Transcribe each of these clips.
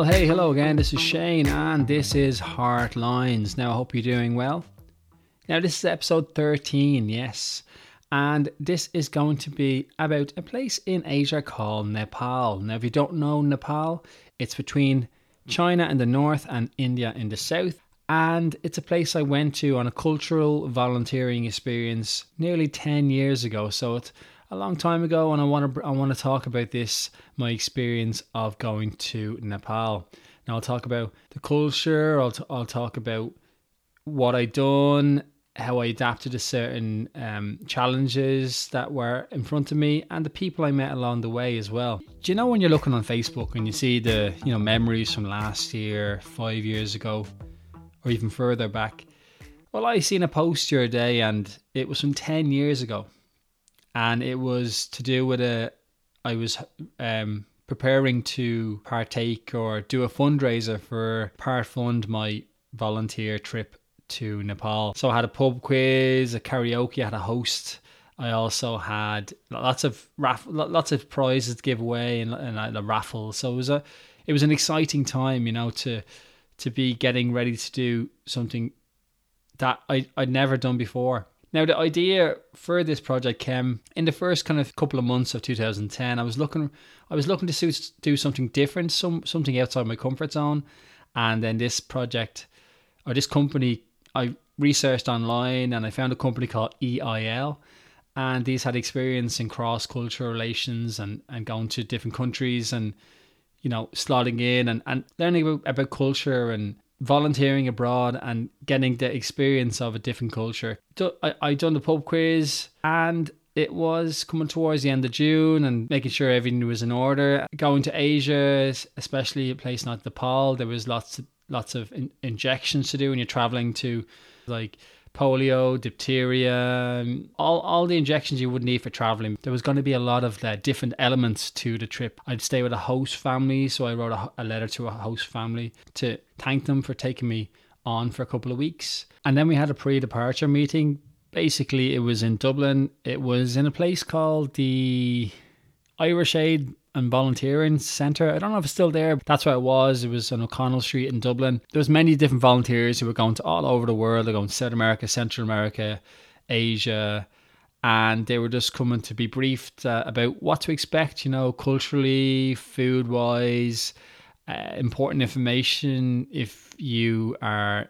Well, hey, hello again. This is Shane, and this is Heart Lines. Now, I hope you're doing well. Now, this is episode 13, yes, and this is going to be about a place in Asia called Nepal. Now, if you don't know Nepal, it's between China in the north and India in the south. And it's a place I went to on a cultural volunteering experience nearly 10 years ago. So it's a long time ago, and I want to I want to talk about this my experience of going to Nepal. Now I'll talk about the culture. I'll t- I'll talk about what I done, how I adapted to certain um, challenges that were in front of me, and the people I met along the way as well. Do you know when you're looking on Facebook and you see the you know memories from last year, five years ago, or even further back? Well, I seen a post your day, and it was from ten years ago and it was to do with a. I was um, preparing to partake or do a fundraiser for part fund my volunteer trip to Nepal. So I had a pub quiz, a karaoke, I had a host. I also had lots of raff- lots of prizes to give away and, and a raffle. So it was a it was an exciting time, you know, to to be getting ready to do something that I I'd never done before. Now, the idea for this project came in the first kind of couple of months of 2010. I was looking, I was looking to do something different, some something outside my comfort zone, and then this project or this company, I researched online and I found a company called EIL, and these had experience in cross cultural relations and and going to different countries and you know slotting in and and learning about, about culture and volunteering abroad and getting the experience of a different culture. I, I done the pub quiz and it was coming towards the end of June and making sure everything was in order. Going to Asia, especially a place like Nepal, there was lots of, lots of in, injections to do when you're traveling to like polio, diphtheria, all, all the injections you would need for traveling. There was going to be a lot of uh, different elements to the trip. I'd stay with a host family, so I wrote a, a letter to a host family to thank them for taking me on for a couple of weeks. And then we had a pre departure meeting. Basically, it was in Dublin. It was in a place called the Irish Aid and volunteering centre. I don't know if it's still there. But that's where it was. It was on O'Connell Street in Dublin. There was many different volunteers who were going to all over the world. They're going to South America, Central America, Asia, and they were just coming to be briefed uh, about what to expect. You know, culturally, food wise, uh, important information. If you are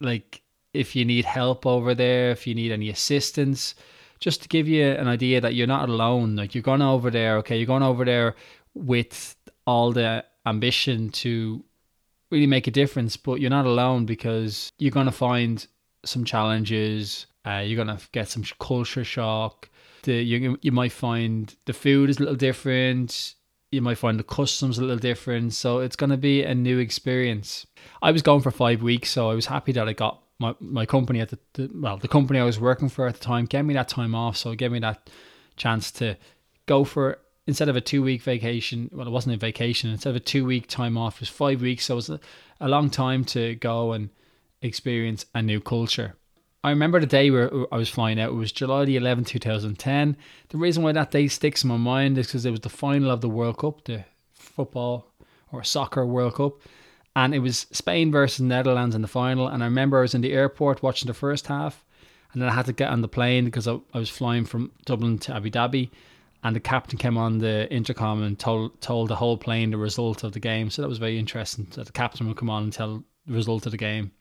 like, if you need help over there, if you need any assistance just to give you an idea that you're not alone. Like you're going over there, okay, you're going over there with all the ambition to really make a difference, but you're not alone because you're going to find some challenges. Uh, you're going to get some culture shock. The, you, you might find the food is a little different. You might find the customs a little different. So it's going to be a new experience. I was going for five weeks, so I was happy that I got my, my company at the, the, well the company I was working for at the time gave me that time off so it gave me that chance to go for instead of a two week vacation well it wasn't a vacation instead of a two week time off it was five weeks so it was a, a long time to go and experience a new culture I remember the day where I was flying out. It was July the 11th, 2010. The reason why that day sticks in my mind is because it was the final of the World Cup, the football or soccer World Cup and it was Spain versus Netherlands in the final. And I remember I was in the airport watching the first half, and then I had to get on the plane because I, I was flying from Dublin to Abu Dhabi, and the captain came on the intercom and told told the whole plane the result of the game. So that was very interesting that the captain would come on and tell the result of the game.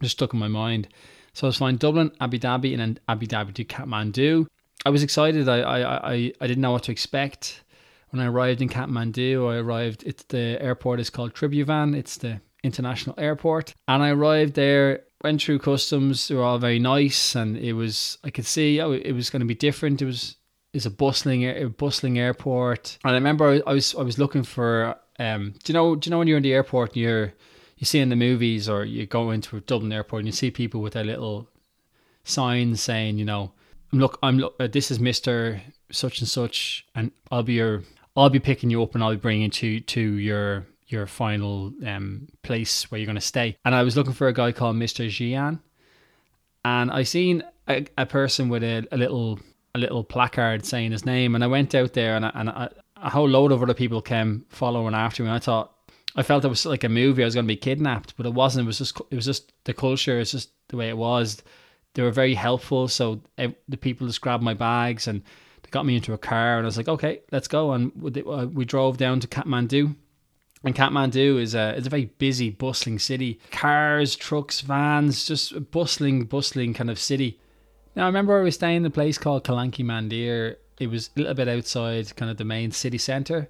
It just stuck in my mind. So I was flying Dublin, Abu Dhabi, and then Abu Dhabi to Kathmandu. I was excited. I I, I, I didn't know what to expect when I arrived in Kathmandu, I arrived, it's the airport is called Tribhuvan, it's the international airport. And I arrived there, went through customs, they were all very nice, and it was, I could see, oh, it was going to be different. It was, it's a bustling, a bustling airport. And I remember I was, I was looking for, um, do you know, do you know when you're in the airport and you're, you see in the movies or you go into a Dublin airport and you see people with their little signs saying, you know, look, I'm look, uh, this is Mister such and such, and I'll be your I'll be picking you up and I'll be bringing you to to your your final um, place where you're going to stay. And I was looking for a guy called Mr. Jian, and I seen a, a person with a, a, little a little placard saying his name, and I went out there and I, and I, a whole load of other people came following after me. And I thought I felt it was like a movie. I was going to be kidnapped, but it wasn't. It was just it was just the culture. It's just the way it was. They were very helpful. So the people just grabbed my bags and got me into a car, and I was like, okay, let's go. And uh, we drove down to Kathmandu. And Kathmandu is a is a very busy, bustling city. Cars, trucks, vans, just a bustling, bustling kind of city. Now I remember I was staying in a place called Kalanki Mandir. It was a little bit outside kind of the main city centre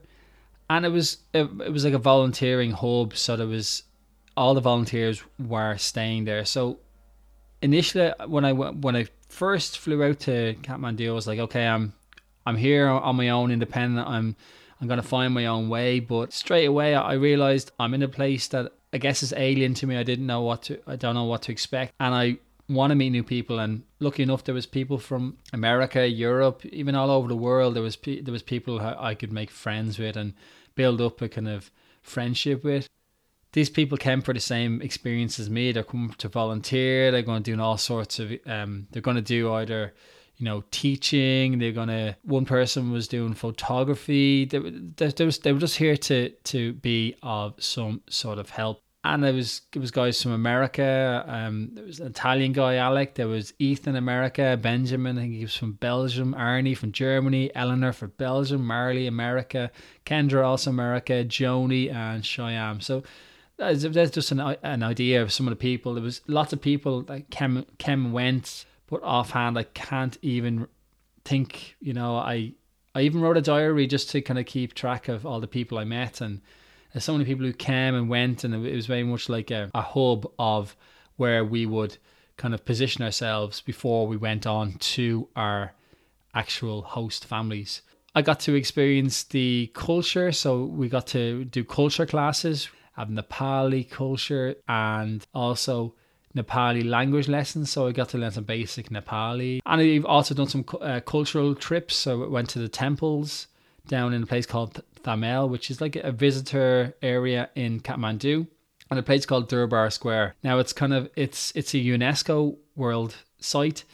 and it was it, it was like a volunteering hub so there was all the volunteers were staying there so initially when i when i first flew out to kathmandu i was like okay i'm i'm here on my own independent i'm i'm going to find my own way but straight away i realized i'm in a place that i guess is alien to me i didn't know what to i don't know what to expect and i want to meet new people and lucky enough there was people from america europe even all over the world there was there was people i could make friends with and build up a kind of friendship with. These people came for the same experience as me. They're coming to volunteer. They're going to do all sorts of. Um, they're going to do either, you know, teaching. They're to. One person was doing photography. They, they, they, was, they were just here to to be of some sort of help and there was it was guys from America. Um, there was an Italian guy, Alec. There was Ethan, America. Benjamin, I think he was from Belgium. Arnie from Germany. Eleanor from Belgium. Marley, America. Kendra, also America. Joni and Cheyenne. So that's, that's just an, an idea of some of the people. There was lots of people that came came went, but offhand I can't even think. You know, I I even wrote a diary just to kind of keep track of all the people I met and there's so many people who came and went, and it was very much like a, a hub of where we would kind of position ourselves before we went on to our actual host families. I got to experience the culture, so we got to do culture classes, have Nepali culture, and also Nepali language lessons. So I got to learn some basic Nepali, and I've also done some uh, cultural trips. So I went to the temples down in a place called Thamel, which is like a visitor area in Kathmandu, and a place called Durbar Square. Now it's kind of it's it's a UNESCO World Site,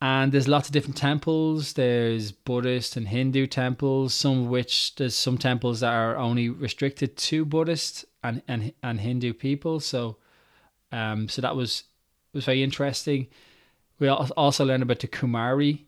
and there's lots of different temples. There's Buddhist and Hindu temples, some of which there's some temples that are only restricted to Buddhist and and, and Hindu people. So, um, so that was was very interesting. We also learned about the Kumari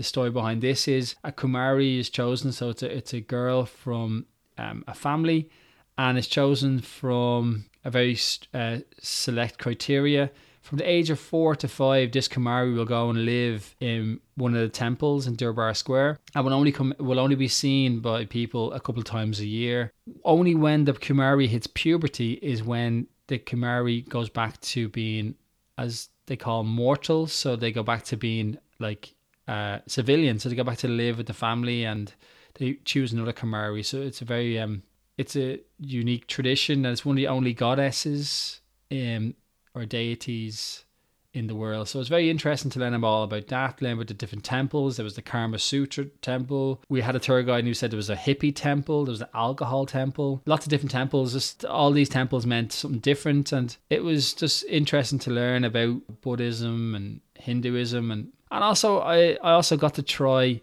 the story behind this is a Kumari is chosen, so it's a, it's a girl from um, a family, and is chosen from a very uh, select criteria. From the age of four to five, this Kumari will go and live in one of the temples in Durbar Square, and will only come will only be seen by people a couple of times a year. Only when the Kumari hits puberty is when the Kumari goes back to being, as they call mortal. So they go back to being like uh, civilians, so they go back to live with the family and they choose another Kumari. So it's a very um, it's a unique tradition, and it's one of the only goddesses um, or deities in the world. So it's very interesting to learn all about that, learn about the different temples. There was the Karma Sutra temple. We had a tour guide who said there was a hippie temple, there was an alcohol temple, lots of different temples. Just all these temples meant something different, and it was just interesting to learn about Buddhism and Hinduism and and also, I, I also got to try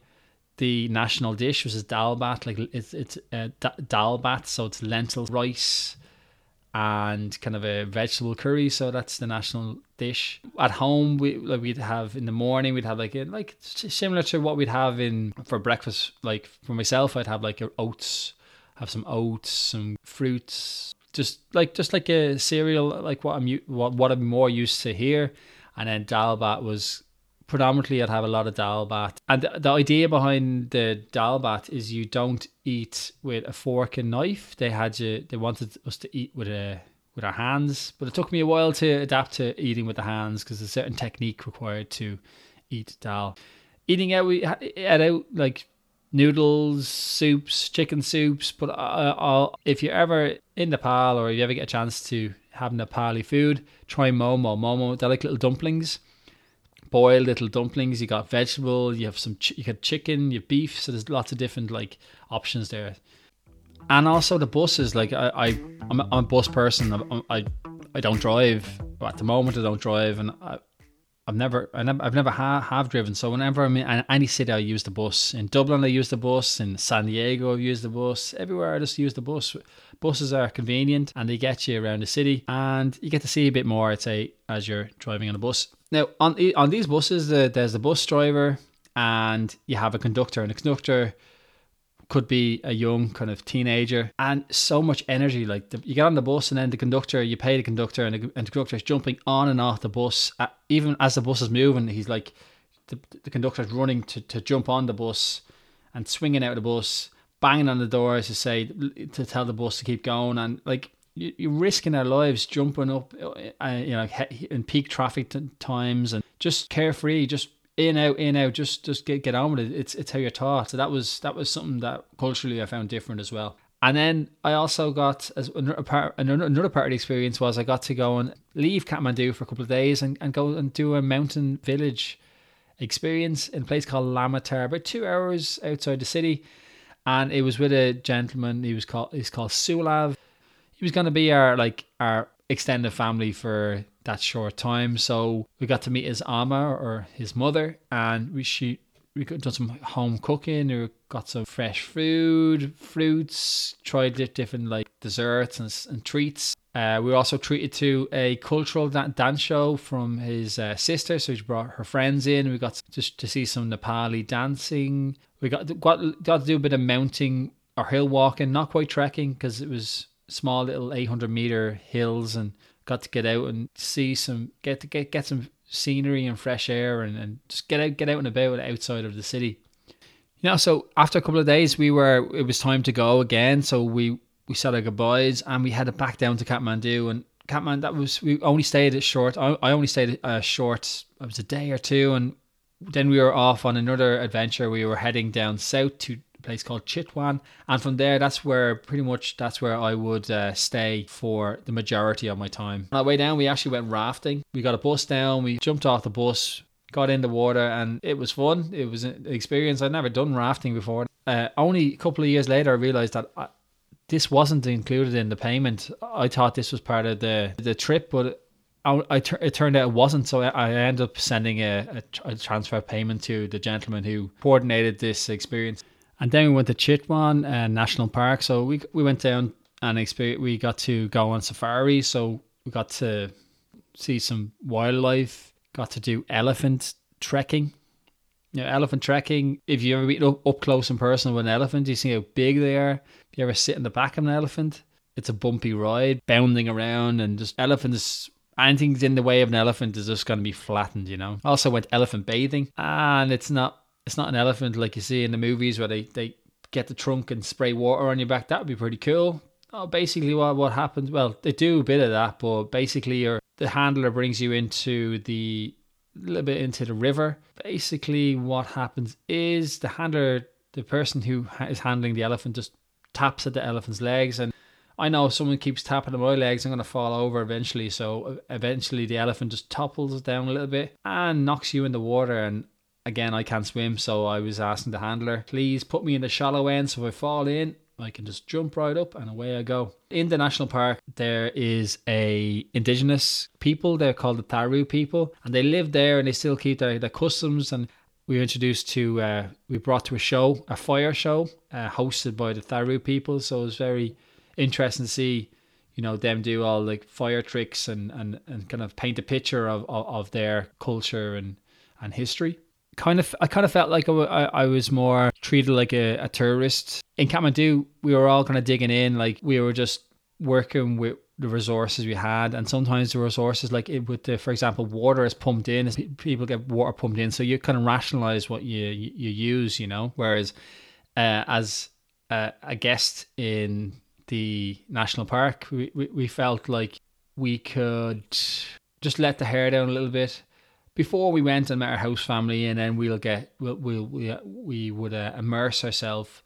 the national dish, which is dal bhat. Like it's it's uh, dal bhat, so it's lentil rice and kind of a vegetable curry. So that's the national dish. At home, we like we'd have in the morning we'd have like a, like similar to what we'd have in for breakfast. Like for myself, I'd have like oats, have some oats, some fruits, just like just like a cereal, like what I'm what what I'm more used to here. And then dal bhat was predominantly I'd have a lot of dal bhat. And the, the idea behind the dal bhat is you don't eat with a fork and knife. They had you they wanted us to eat with a with our hands, but it took me a while to adapt to eating with the hands because there's a certain technique required to eat dal. Eating out, we had out like noodles, soups, chicken soups. But uh, if you're ever in Nepal or if you ever get a chance to have Nepali food, try momo. Momo, they're like little dumplings boiled little dumplings. You got vegetable. You have some. Ch- you got chicken. You have beef. So there's lots of different like options there. And also the buses. Like I, I I'm, a, I'm a bus person. I, I I don't drive at the moment. I don't drive, and I, I've never, I I've never ha- have driven. So whenever I'm in any city, I use the bus. In Dublin, I use the bus. In San Diego, I use the bus. Everywhere, I just use the bus. Buses are convenient and they get you around the city, and you get to see a bit more. I'd say as you're driving on a bus. Now on on these buses, the, there's the bus driver and you have a conductor, and the conductor could be a young kind of teenager and so much energy like the, you get on the bus and then the conductor you pay the conductor and the, and the conductor is jumping on and off the bus uh, even as the bus is moving he's like the, the conductor's running to, to jump on the bus and swinging out of the bus banging on the doors to say to tell the bus to keep going and like you, you're risking their lives jumping up uh, you know in peak traffic times and just carefree just in out in out just just get get on with it. It's it's how you're taught so that was that was something that culturally i found different as well. And then i also got as another part another part of the experience was i got to go and leave kathmandu for a couple of days and, and go and do a mountain village experience in a place called lamatar about two hours outside the city. And it was with a gentleman. He was called he's called sulav. He was going to be our like our extended family for that short time. So we got to meet his ama or his mother, and we she we done some home cooking. We got some fresh food, fruits, tried different like desserts and, and treats. Uh, we were also treated to a cultural dance show from his uh, sister, so she brought her friends in. We got to, just to see some Nepali dancing. We got got got to do a bit of mounting or hill walking, not quite trekking because it was small little 800 meter hills and got to get out and see some get to get get some scenery and fresh air and, and just get out get out and about outside of the city. You know so after a couple of days we were it was time to go again. So we we said our goodbyes and we headed back down to kathmandu and kathmandu that was we only stayed a short i, I only stayed a short it was a day or two and then we were off on another adventure. We were heading down south to place called Chitwan, and from there, that's where pretty much that's where I would uh, stay for the majority of my time. On way down, we actually went rafting. We got a bus down. We jumped off the bus, got in the water, and it was fun. It was an experience. I'd never done rafting before. Uh, only a couple of years later, I realized that. I, this wasn't included in the payment. I thought this was part of the the trip, but I, I it turned out it wasn't. So I, I ended up sending a, a, a, transfer payment to the gentleman who coordinated this experience. And then we went to Chitwan uh, National Park. So we we went down and experience, we got to go on safari. So we got to see some wildlife. Got to do elephant trekking. You know, elephant trekking. If you ever been up, up close and personal with an elephant, you see how big they are. If you ever sit in the back of an elephant, it's a bumpy ride, bounding around, and just elephants anything's in the way of an elephant is just going to be flattened, you know. Also went elephant bathing, and it's not it's not an elephant like you see in the movies where they, they get the trunk and spray water on your back. That would be pretty cool. Oh, basically, what what happens? Well, they do a bit of that, but basically, your the handler brings you into the little bit into the river. Basically, what happens is the handler, the person who is handling the elephant, just taps at the elephant's legs, and I know if someone keeps tapping at my legs, I'm going to fall over eventually. So eventually, the elephant just topples down a little bit and knocks you in the water, and again, I can't swim, so I was asking the handler, please put me in the shallow end so if I fall in, I can just jump right up and away I go. In the national park, there is a indigenous people. They're called the Tharu people, and they live there and they still keep their, their customs. And we were introduced to, uh, we brought to a show, a fire show, uh, hosted by the Tharu people. So it was very interesting to see, you know, them do all like fire tricks and and, and kind of paint a picture of, of, of their culture and and history kind of I kind of felt like I, I was more treated like a, a tourist in Kathmandu. We were all kind of digging in, like we were just working with the resources we had, and sometimes the resources, like it, with the, for example, water is pumped in. People get water pumped in, so you kind of rationalize what you you use, you know. Whereas, uh, as a, a guest in the national park, we, we, we felt like we could just let the hair down a little bit before we went and met our house family, and then we'll get we'll, we'll we we would uh, immerse ourselves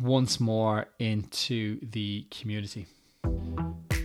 once more into the community.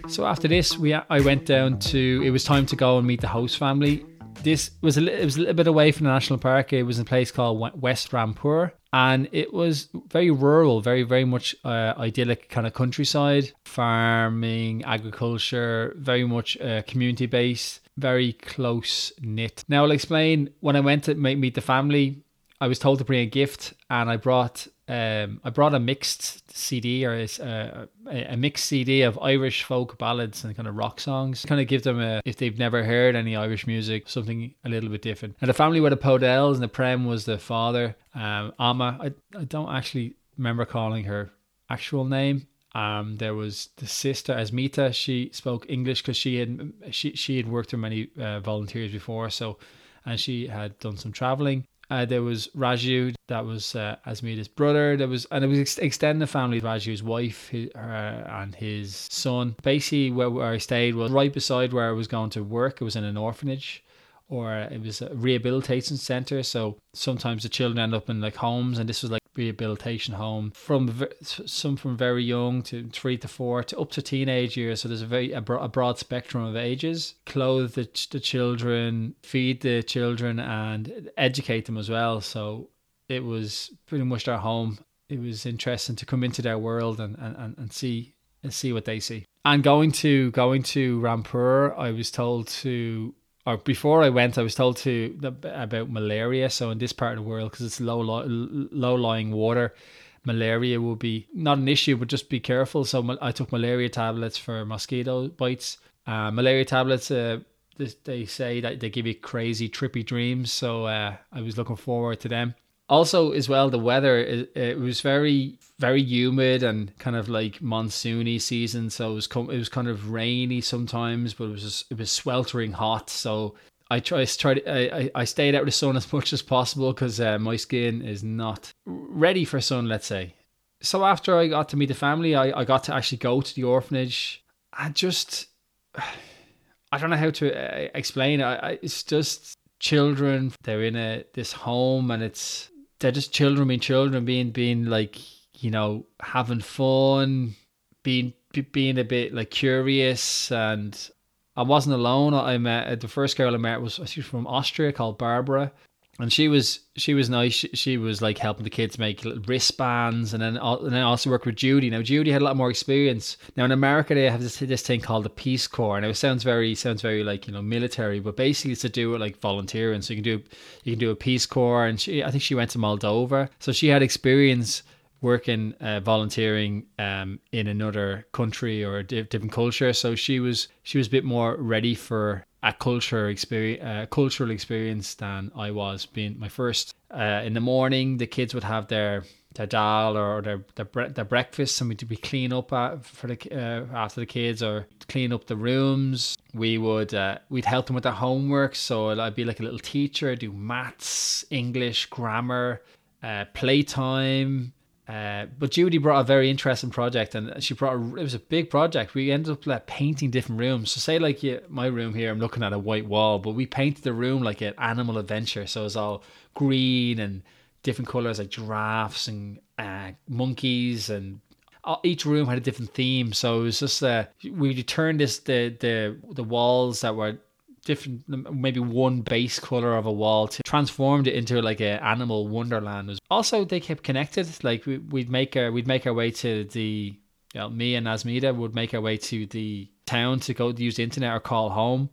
So after this, we I went down to. It was time to go and meet the host family. This was a it was a little bit away from the national park. It was a place called West Rampur, and it was very rural, very very much uh, idyllic kind of countryside, farming, agriculture, very much uh, community based very close knit. Now I'll explain. When I went to meet the family, I was told to bring a gift, and I brought um, I brought a mixed CD or a, a, mixed CD of Irish folk ballads and kind of rock songs. Kind of give them a if they've never heard any Irish music, something a little bit different. And the family were the Poudels, and the Prem was the father. Um, Amma, I I don't actually remember calling her actual name. Um, there was the sister Asmita. She spoke English because she had she she had worked with many uh, volunteers before. So, and she had done some traveling. Uh, there was Raju, that was uh, Asmita's brother. There was, and it was ex- extended family. Raju's wife, his, her, and his son. Basically, where, where I stayed was right beside where I was going to work. It was in an orphanage, or it was a rehabilitation center. So sometimes the children end up in like homes, and this was like rehabilitation home from some from very young to three to four to up to teenage years. So there's a very a, broad spectrum of ages. Clothe the, the children, feed the children, and educate them as well. So it was pretty much their home. It was interesting to come into their world and, and, and see and see what they see. And going to going to Rampur, I was told to or before I went, I was told to about malaria. So in this part of the world, because it's low low lying water, malaria will be not an issue, but just be careful. So I took malaria tablets for mosquito bites. Uh, malaria tablets, uh, they say that they give you crazy, trippy dreams. So uh, I was looking forward to them also as well the weather it, it, was very very humid and kind of like monsoony season so it was com- it was kind of rainy sometimes but it was just, it was sweltering hot so I try, tried I, I stayed out of the sun as much as possible because uh, my skin is not ready for sun let's say. So after I got to meet the family I, I got to actually go to the orphanage. I just I don't know how to uh, explain I, it's just children they're in a this home and it's they're just children being children, being being like you know having fun, being being a bit like curious, and I wasn't alone. I met the first girl I met was she was from Austria called Barbara, and she was she was nice. She, she, was like helping the kids make little wristbands, and then and then also worked with Judy. Now Judy had a lot more experience. Now in America they have this this thing called the Peace Corps, and it sounds very sounds very like you know military, but basically it's to do with like volunteering. So you can do you can do a Peace Corps, and she I think she went to Moldova, so she had experience working uh, volunteering um, in another country or a different culture so she was she was a bit more ready for a culture experience, uh, cultural experience than I was. Being my first uh, in the morning, the kids would have their their dal or their their, bre- their breakfast, and we'd be clean up for the uh, after the kids or clean up the rooms. We would uh, we'd help them with their homework, so I'd be like a little teacher, do maths, English, grammar, uh, playtime, uh, but Judy brought a very interesting project, and she brought a, it was a big project. We ended up like painting different rooms. So say like yeah, my room here, I'm looking at a white wall, but we painted the room like an animal adventure. So it's all green and different colors, like giraffes and uh, monkeys, and each room had a different theme. So it was just uh, we turned this the the the walls that were different maybe one base color of a wall to transformed it into like a animal wonderland. Also they kept connected. Like we, would make our we'd make our way to the you know, me and Asmita would make our way to the town to go use the internet or call home.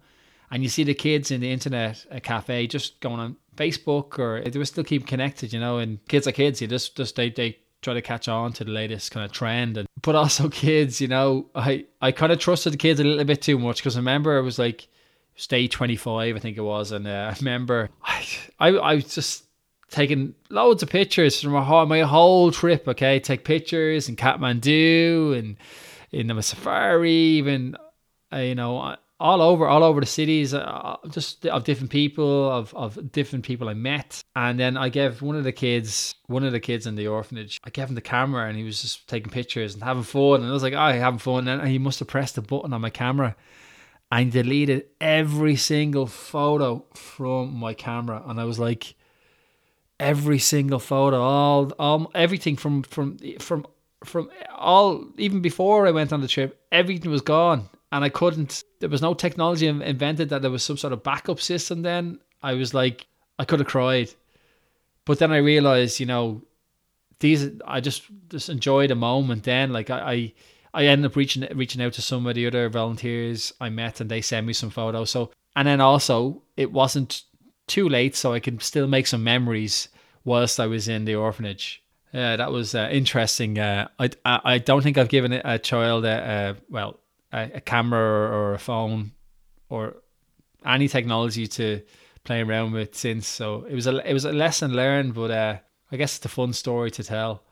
And you see the kids in the internet a cafe just going on Facebook or they were still keep connected you know and kids are kids. You just just they, they try to catch on to the latest kind of trend. And but also kids you know I I kind of trusted the kids a little bit too much because I remember it was like Stay 25, I think it was. And uh, I remember I, I, I was just taking loads of pictures from my whole, my whole trip. Okay, take pictures in Kathmandu and in the safari, even uh, you know all over all over the cities, uh, just of different people of of different people I met. And then I gave one of the kids, one of the kids in the orphanage, I gave him the camera, and he was just taking pictures and having fun. And I was like, oh, having fun. And he must have pressed the button on my camera I deleted every single photo from my camera, and I was like, every single photo, all, all, everything from from from from all, even before I went on the trip, everything was gone, and I couldn't. There was no technology invented that there was some sort of backup system. Then I was like, I could have cried, but then I realized, you know, these I just just enjoyed a moment. Then, like I. I I ended up reaching reaching out to some of the other volunteers I met, and they sent me some photos. So and then also it wasn't too late, so I could still make some memories whilst I was in the orphanage. Yeah, that was uh, interesting. Uh, I, I I don't think I've given a child a, a well a, a camera or, or a phone or any technology to play around with since. So it was a it was a lesson learned, but uh, I guess it's a fun story to tell.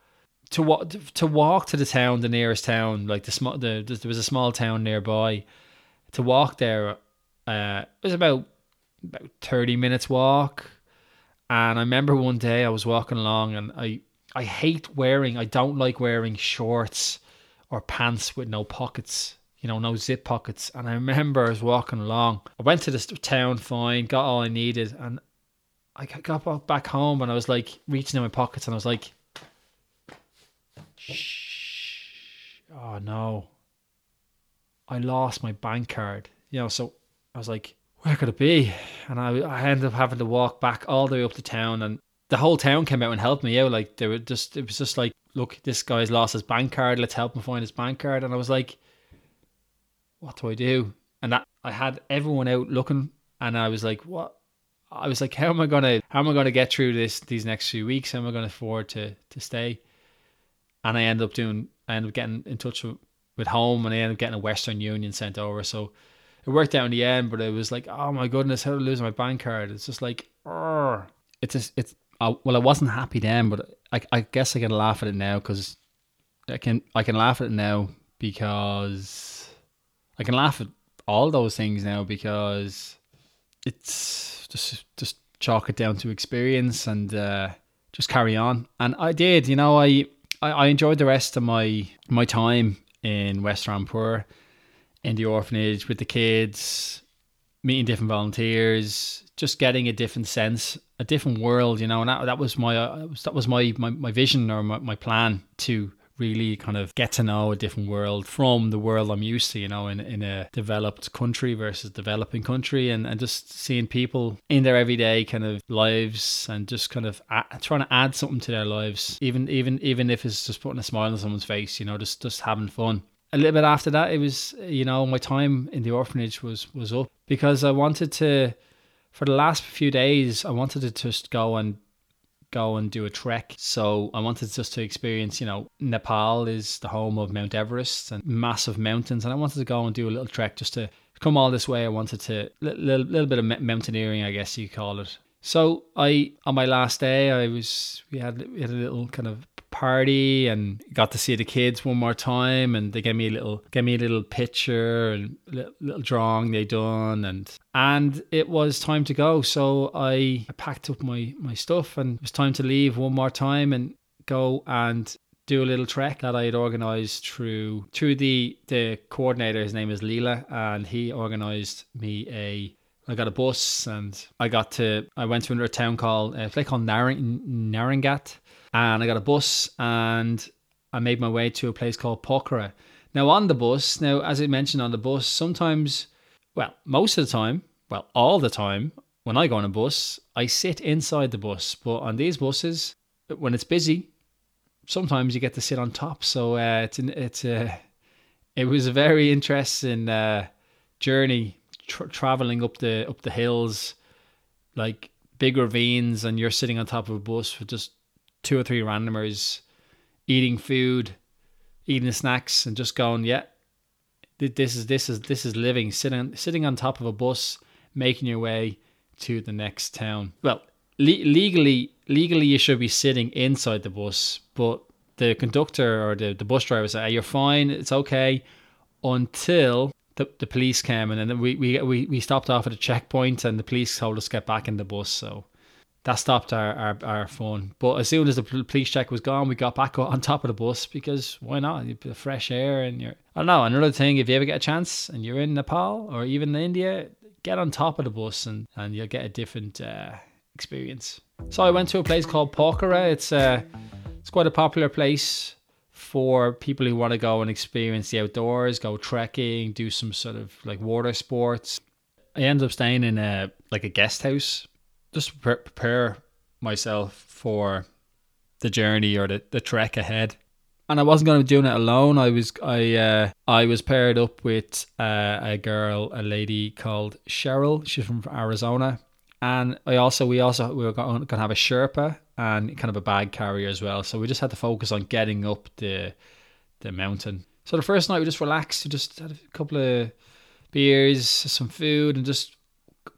To walk to walk to the town, the nearest town, like the small, the, there was a small town nearby. To walk there, uh, it was about about thirty minutes walk. And I remember one day I was walking along, and I I hate wearing. I don't like wearing shorts or pants with no pockets you know, no zip pockets. And I remember I was walking along. I went to this town fine, got all I needed, and I got back home and I was like reaching in my pockets and I was like, shh, oh no, I lost my bank card. You know, so I was like, where could it be? And I, I ended up having to walk back all the way up to town and the whole town came out and helped me out. Like they were just, it was just like, look, this guy's lost his bank card. Let's help him find his bank card. And I was like, what do I do? And that I had everyone out looking, and I was like, what? I was like, how am I gonna how am I gonna get through this these next few weeks? How am I gonna afford to to stay? And I ended up doing I ended up getting in touch with, with home, and I ended up getting a Western Union sent over. So it worked out in the end, but it was like, oh my goodness, how to lose my bank card? It's just like, Argh. it's just, it's uh, well, I wasn't happy then, but I I guess I can laugh at it now because I can I can laugh at it now because I can laugh at all those things now because it's just just chalk it down to experience and uh, just carry on. And I did, you know, I, I, I enjoyed the rest of my my time in West Rampur, in the orphanage with the kids, meeting different volunteers, just getting a different sense, a different world, you know. And that, that was my uh, that was my, my my vision or my, my plan to really kind of get to know a different world from the world I'm used to, you know, in, in a developed country versus developing country and, and just seeing people in their everyday kind of lives and just kind of trying to add something to their lives, even even even if it's just putting a smile on someone's face, you know, just just having fun. A little bit after that, it was, you know, my time in the orphanage was was up because I wanted to, for the last few days, I wanted to just go and go and do a trek. So I wanted just to experience, you know, Nepal is the home of Mount Everest and massive mountains. And I wanted to go and do a little trek just to come all this way. I wanted to, little, little bit of mountaineering, I guess you call it. So I, on my last day, I was, we had, we had a little kind of party and got to see the kids one more time and they gave me a little gave me a little picture and little, little drawing they done and and it was time to go. So I, I packed up my my stuff and it was time to leave one more time and go and do a little trek that I had organized through through the the coordinator. His name is Leela and he organized me a I got a bus and I got to I went to another town called uh, a place called Narayanghat and I got a bus and I made my way to a place called Pokhara. Now on the bus, now as I mentioned on the bus, sometimes, well, most of the time, well, all the time, when I go on a bus, I sit inside the bus. But on these buses, when it's busy, sometimes you get to sit on top. So uh, it's an, it's a it was a very interesting uh, journey tra- traveling up the up the hills, like big ravines, and you're sitting on top of a bus with just two or three randomers eating food, eating snacks, and just going, yeah, this is this is this is living sitting sitting on top of a bus, making your way to the next town. Well, le- legally legally you should be sitting inside the bus, but the conductor or the, the bus driver said, hey, "You're fine, it's okay," until the, the police came and then we, we we we stopped off at a checkpoint and the police told us to get back in the bus. So that stopped our, our, our fun. But as soon as the police check was gone, we got back on top of the bus because why not? The fresh air and you're. I don't know. Another thing, if you ever get a chance and you're in Nepal or even in India, get on top of the bus and, and you'll get a different uh, experience. So I went to a place called Pokhara. It's uh, it's quite a popular place for people who want to go and experience the outdoors, go trekking, do some sort of like water sports. I ended up staying in a like a guest house just prepare myself for the journey or the, the trek ahead. and I wasn't going to be doing it alone. I was I uh, I was paired up with uh, a girl, a lady called Cheryl. She's from Arizona, and I also we also we were going to have a Sherpa and kind of a bag carrier as well. So we just had to focus on getting up the the mountain. So the first night we just relaxed, we just had a couple of beers, some food, and just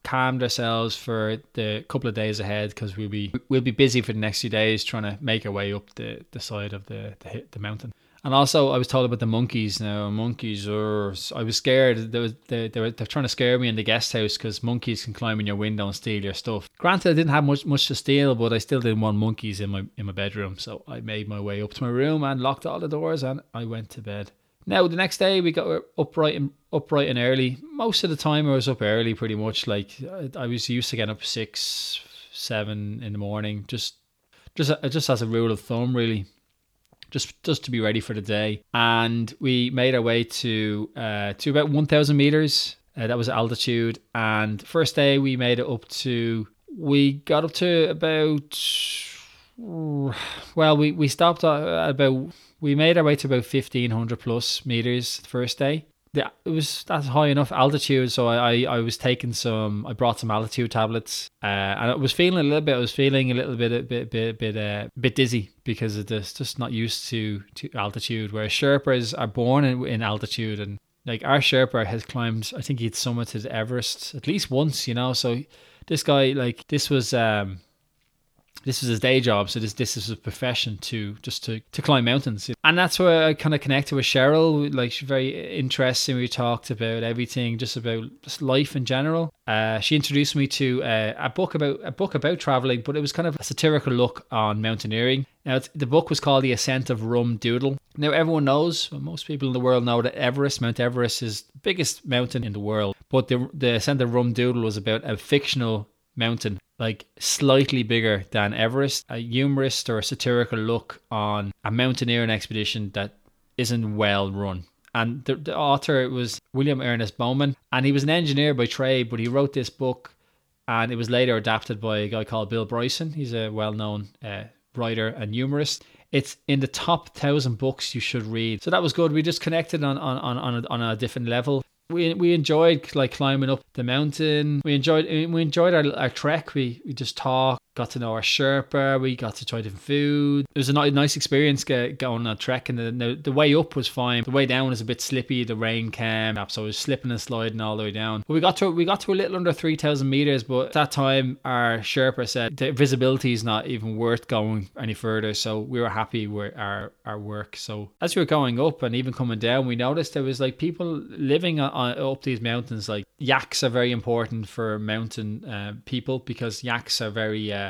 calmed ourselves for the couple of days ahead because we'll be we'll be busy for the next few days trying to make our way up the, the side of the, the the mountain. And also, I was told about the monkeys. Now, monkeys are. I was scared. They, was, they, they were they're trying to scare me in the guest house because monkeys can climb in your window and steal your stuff. Granted, I didn't have much much to steal, but I still didn't want monkeys in my in my bedroom. So I made my way up to my room and locked all the doors, and I went to bed. Now the next day we got upright and upright and early. Most of the time I was up early, pretty much. Like I was used to getting up six, seven in the morning, just just just as a rule of thumb, really. Just just to be ready for the day. And we made our way to uh, to about one thousand meters. Uh, that was altitude. And first day we made it up to. We got up to about. Well, we we stopped at about we made our way to about 1500 plus meters the first day. Yeah, it was that's high enough altitude, so I, I, I was taking some. I brought some altitude tablets, uh, and I was feeling a little bit. I was feeling a little bit, a bit, bit, bit, uh, bit dizzy because of this. Just not used to to altitude. Where Sherpas are born in, in altitude, and like our Sherpa has climbed. I think he'd summited Everest at least once. You know, so this guy, like this was um this was his day job, so this this is a profession to just to, to climb mountains, and that's where I kind of connected with Cheryl. Like she's very interesting. We talked about everything, just about just life in general. Uh, she introduced me to uh, a book about a book about traveling, but it was kind of a satirical look on mountaineering. Now the book was called The Ascent of Rum Doodle. Now everyone knows, well, most people in the world know that Everest, Mount Everest, is the biggest mountain in the world. But the the Ascent of Rum Doodle was about a fictional mountain like slightly bigger than Everest, a humorous or a satirical look on a mountaineering expedition that isn't well run. And the, the author was William Ernest Bowman, and he was an engineer by trade, but he wrote this book, and it was later adapted by a guy called Bill Bryson. He's a well-known uh, writer and humorist. It's in the top thousand books you should read. So that was good. We just connected on on on on a, on a different level we we enjoyed like climbing up the mountain. We enjoyed we enjoyed our, our trek. We we just talked got to know our Sherpa. We got to try different food. It was a nice experience going on trek, and the, the way up was fine. The way down was a bit slippy. The rain came up, so I was slipping and sliding all the way down. But we got to we got to a little under three thousand meters. But at that time, our Sherpa said the visibility is not even worth going any further. So we were happy with our our work. So as we were going up and even coming down, we noticed there was like people living on, on up these mountains. Like yaks are very important for mountain uh, people because yaks are very uh,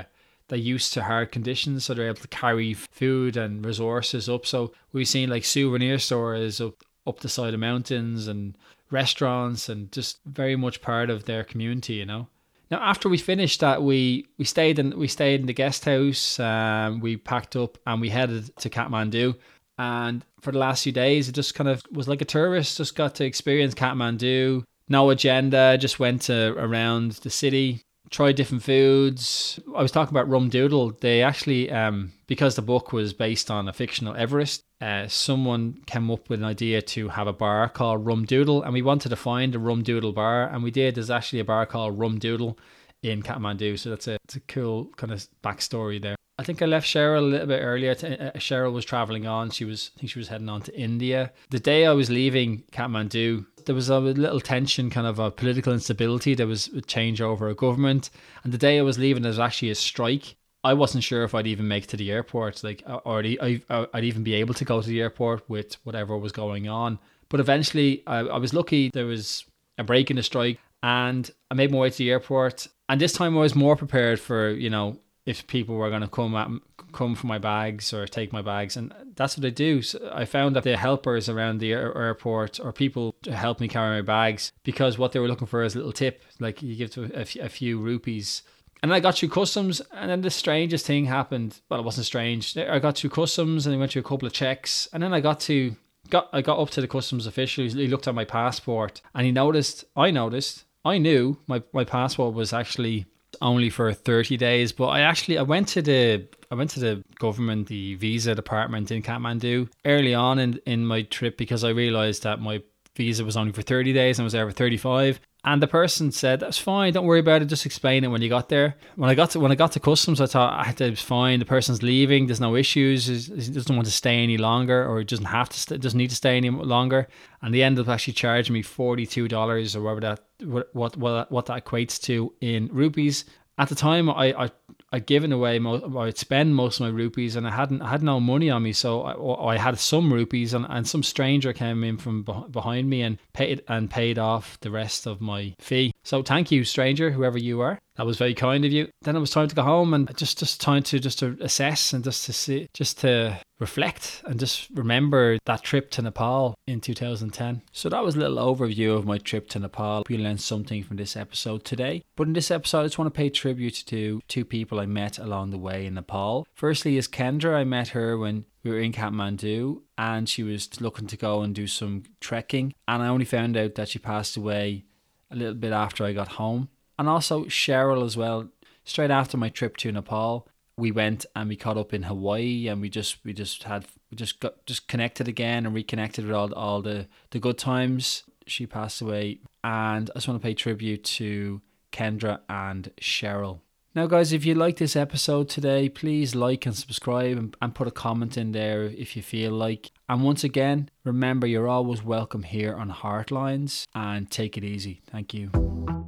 they're used to hard conditions, so they're able to carry food and resources up. So we've seen like souvenir stores up up the side of mountains and restaurants and just very much part of their community, you know. Now after we finished that, we we stayed in we stayed in the guest house. Um, we packed up and we headed to Kathmandu. And for the last few days, it just kind of was like a tourist. Just got to experience Kathmandu. No agenda. Just went to around the city, tried different foods. I was talking about Rum Doodle. They actually, um, because the book was based on a fictional Everest, uh, someone came up with an idea to have a bar called Rum Doodle, and we wanted to find a Rum Doodle bar, and we did. There's actually a bar called Rum Doodle in Kathmandu, so that's a, it's a cool kind of backstory there. I think I left Cheryl a little bit earlier. Uh, Cheryl was traveling on. She was, I think she was heading on to India. The day I was leaving Kathmandu, there was a little tension, kind of a political instability. There was a change over a government. And the day I was leaving, there was actually a strike. I wasn't sure if I'd even make to the airport, like, or I'd even be able to go to the airport with whatever was going on. But eventually, I, I was lucky. There was a break in the strike, and I made my way to the airport. And this time, I was more prepared for you know if people were going to come at come for my bags or take my bags and that's what they do so i found that the helpers around the airport or people to help me carry my bags because what they were looking for is a little tip like you give a few rupees and I got through customs, and then the strangest thing happened. Well, it wasn't strange. I got through customs, and I went through a couple of checks, and then I got to got I got up to the customs official. He looked at my passport, and he noticed. I noticed. I knew my my passport was actually only for 30 days, but I actually I went to the I went to the government, the visa department in Kathmandu early on in, in my trip because I realized that my visa was only for 30 days and I was there for 35 and the person said, "That's fine. Don't worry about it. Just explain it when you got there." When I got to when I got to customs, I thought I had to fine. The person's leaving. There's no issues. He doesn't want to stay any longer, or he doesn't have to. St- doesn't need to stay any longer. And they ended up actually charging me forty two dollars or whatever that what what what that equates to in rupees. At the time, I, I I'd given away I'd spend most of my rupees, and I hadn't I had no money on me, so I, I had some rupees, and, and some stranger came in from behind me and paid and paid off the rest of my fee. So thank you, stranger, whoever you are. That was very kind of you. Then it was time to go home and just just time to just to assess and just to see just to reflect and just remember that trip to Nepal in 2010. So that was a little overview of my trip to Nepal. You learned something from this episode today. But in this episode, I just want to pay tribute to two people I met along the way in Nepal. Firstly is Kendra. I met her when we were in Kathmandu and she was looking to go and do some trekking. And I only found out that she passed away a little bit after I got home and also Cheryl as well. Straight after my trip to Nepal, we went and we caught up in Hawaii, and we just we just had we just got just connected again and reconnected with all all the the good times. She passed away, and I just want to pay tribute to Kendra and Cheryl. Now, guys, if you like this episode today, please like and subscribe and, put a comment in there if you feel like. And once again, remember you're always welcome here on Heartlines and take it easy. Thank you.